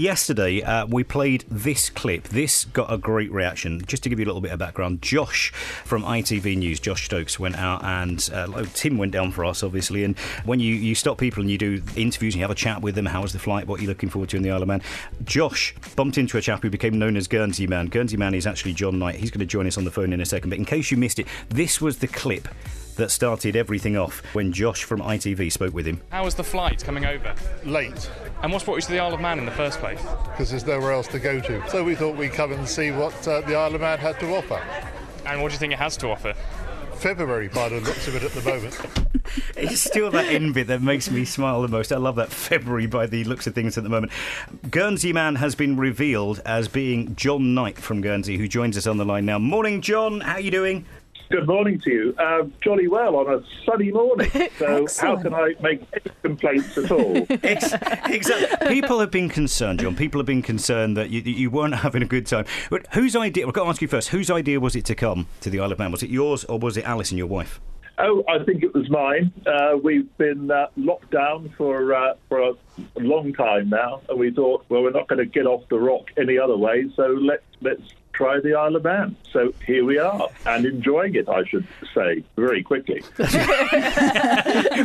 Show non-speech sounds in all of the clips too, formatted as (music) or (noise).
Yesterday, uh, we played this clip. This got a great reaction. Just to give you a little bit of background, Josh from ITV News, Josh Stokes, went out and uh, Tim went down for us, obviously. And when you, you stop people and you do interviews and you have a chat with them, how was the flight? What are you looking forward to in the Isle of Man? Josh bumped into a chap who became known as Guernsey Man. Guernsey Man is actually John Knight. He's going to join us on the phone in a second. But in case you missed it, this was the clip that started everything off when Josh from ITV spoke with him. How was the flight coming over? Late, And what's brought you to the Isle of Man in the first place? because there's nowhere else to go to. So we thought we'd come and see what uh, the Isle of Man had to offer. And what do you think it has to offer? February, by the looks of it at the moment. (laughs) It's still that end bit that makes me smile the most. I love that February by the looks of things at the moment. Guernsey Man has been revealed as being John Knight from Guernsey, who joins us on the line now. Morning, John. How are you doing? Good morning to you. Uh, jolly well on a sunny morning. (laughs) So how can I make any complaints at all? (laughs) Exactly. People have been concerned, John. People have been concerned that you, you weren't (laughs) having a good time. But whose idea? I've got to ask you first. Whose idea was it to come to the Isle of Man? Was it yours or was it Alice and your wife? oh, I think it was mine. Uh, we've been uh, locked down for uh, for a long time now, and we thought, well, we're not going to get off the rock any other way. So let's let's try the Isle of Man. So here we are, and enjoying it, I should say, very quickly. (laughs)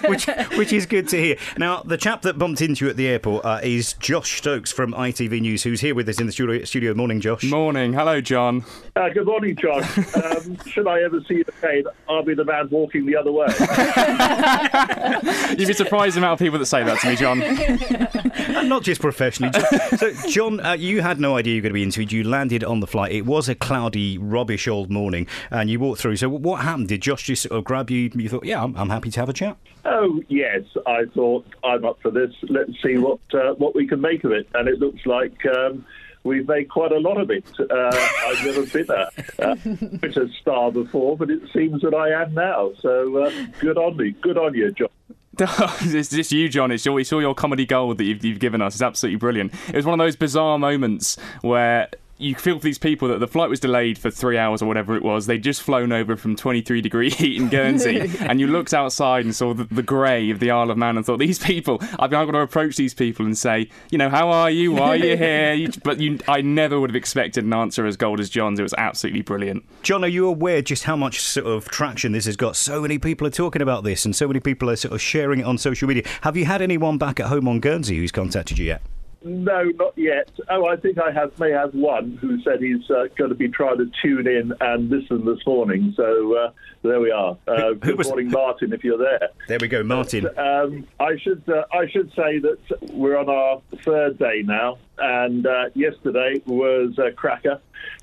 which which is good to hear. Now, the chap that bumped into you at the airport uh, is Josh Stokes from ITV News, who's here with us in the studio. studio. Morning, Josh. Morning. Hello, John. Uh, good morning, John. Um, (laughs) should I ever see you again, I'll be the man walking the other way. (laughs) You'd be surprised the amount of people that say that to me, John. (laughs) And not just professionally. Jo- so, John, uh, you had no idea you were going to be interviewed. You landed on the flight. It was a cloudy, rubbish old morning, and you walked through. So, what happened? Did Josh just sort of grab you? You thought, yeah, I'm, I'm happy to have a chat. Oh yes, I thought I'm up for this. Let's see what uh, what we can make of it, and it looks like um, we've made quite a lot of it. Uh, (laughs) I've never been a, uh, Twitter star before, but it seems that I am now. So uh, good on me, good on you, John. (laughs) it's just you, John. It's your, it's all your comedy gold that you've, you've given us. It's absolutely brilliant. It was one of those bizarre moments where you feel for these people that the flight was delayed for three hours or whatever it was. They'd just flown over from 23 degree (laughs) heat in Guernsey, (laughs) and you looked outside and saw the, the grey of the Isle of Man and thought, these people, I've got to approach these people and say, you know, how are you? Why are you (laughs) here? You, but you, I never would have expected an answer as gold as John's. It was absolutely brilliant. John, are you aware just how much sort of traction this has got? So many people are talking about this, and so many people are sort of sharing it on social media. Have you had anyone back at home on Guernsey who's contacted you yet? No, not yet. Oh, I think I have may have one who said he's uh, going to be trying to tune in and listen this morning. So uh, there we are. Uh, who good was- morning, Martin, if you're there. There we go, Martin. Um, I should uh, I should say that we're on our third day now, and uh, yesterday was a cracker.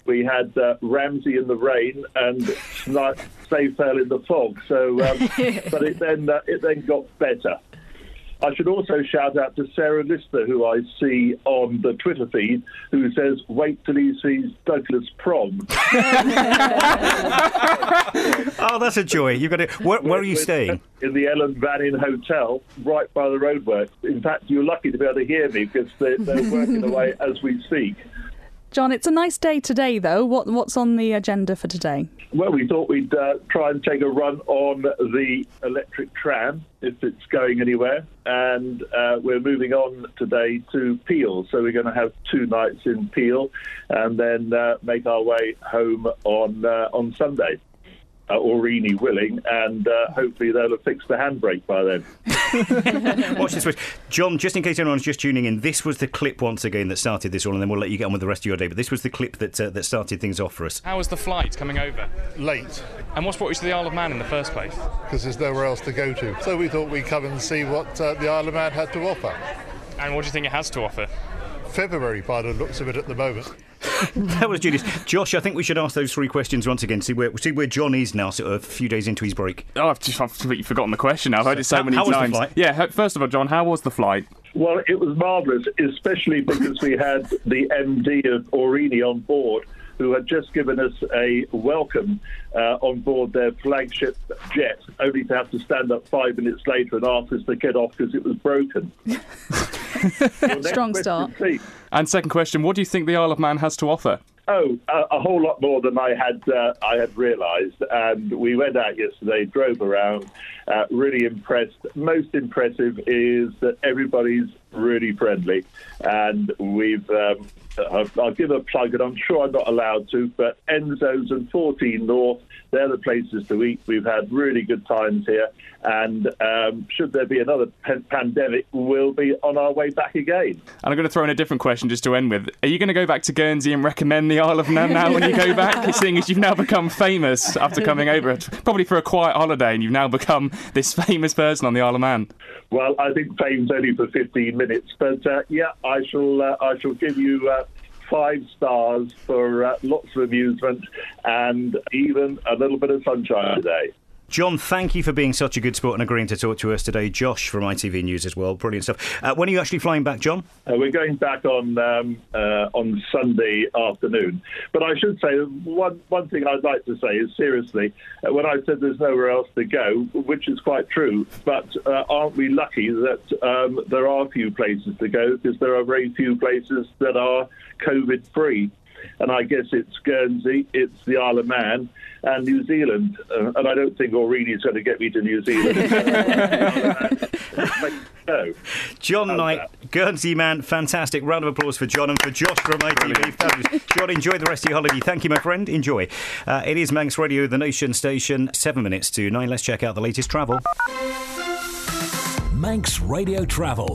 We had uh, Ramsey in the rain and Sni- Snaefell in the fog. So, um, (laughs) but it then uh, it then got better. I should also shout out to Sarah Lister, who I see on the Twitter feed, who says, "Wait till he sees Douglas Prom." (laughs) Oh, that's a joy. You've got it. Where, where are you staying? In the Ellan Vannin Hotel, right by the roadworks. In fact, you're lucky to be able to hear me because they're, they're working away as we speak. John, it's a nice day today, though. What what's on the agenda for today? Well, we thought we'd uh, try and take a run on the electric tram if it's going anywhere. And uh, we're moving on today to Peel. So we're going to have two nights in Peel and then uh, make our way home on, uh, on Sunday. Uh, Aurigny willing, and uh, hopefully they'll have fixed the handbrake by then. (laughs) Watch this. Watch. John, just in case anyone's just tuning in, this was the clip once again that started this all, and then we'll let you get on with the rest of your day. But this was the clip that uh, that started things off for us. How was the flight coming over? Late, And what's brought you to the Isle of Man in the first place? because there's nowhere else to go to. So we thought we'd come and see what uh, the Isle of Man had to offer. And what do you think it has to offer? February, by the looks of it at the moment. (laughs) That was Julius. Josh, I think we should ask those three questions once again. See where see where John is now, sort of a few days into his break. Oh, I've just I've completely forgotten the question. I've heard it so How- many how was the times. flight? Yeah, first of all, John, how was the flight? Well, it was marvellous, especially because we had the MD of Aurigny on board, who had just given us a welcome uh, on board their flagship jet, only to have to stand up five minutes later and ask us to get off because it was broken. (laughs) Well, (laughs) Strong start. please. And second question, what do you think the Isle of Man has to offer? Oh, a, a whole lot more than I had uh, I had realised. And we went out yesterday, drove around, uh, really impressed. Most impressive is that everybody's really friendly, and we've. Um, I'll, I'll give a plug, and I'm sure I'm not allowed to, but Enzo's and 14 North, they're the places to eat. We've had really good times here, and um, should there be another pan- pandemic, we'll be on our way back again. And I'm going to throw in a different question just to end with. Are you going to go back to Guernsey and recommend the Isle of Man now when you go (laughs) back? Seeing as you've now become famous after coming over, probably for a quiet holiday, and you've now become this famous person on the Isle of Man. Well, I think fame's only for 15 minutes, but uh, yeah, I shall. Uh, I shall give you. Uh, five stars for uh, lots of amusement and even a little bit of sunshine today. John, thank you for being such a good sport and agreeing to talk to us today. Josh from ITV News as well, brilliant stuff. Uh, when are you actually flying back, John? Uh, we're going back on um, uh, on Sunday afternoon. But I should say one one thing I'd like to say is seriously, uh, when I said there's nowhere else to go, which is quite true, but uh, aren't we lucky that um, there are a few places to go because there are very few places that are COVID free and I guess it's Guernsey, it's the Isle of Man, and New Zealand. Uh, and I don't think Aurigny's going to get me to New Zealand. no. (laughs) (laughs) John How's Knight, that? Guernsey man, fantastic. Round of applause for John and for Josh from ITV. John, enjoy the rest of your holiday. Thank you, my friend. Enjoy. Uh, it is Manx Radio, the Nation Station, seven minutes to nine. Let's check out the latest travel. Manx Radio Travel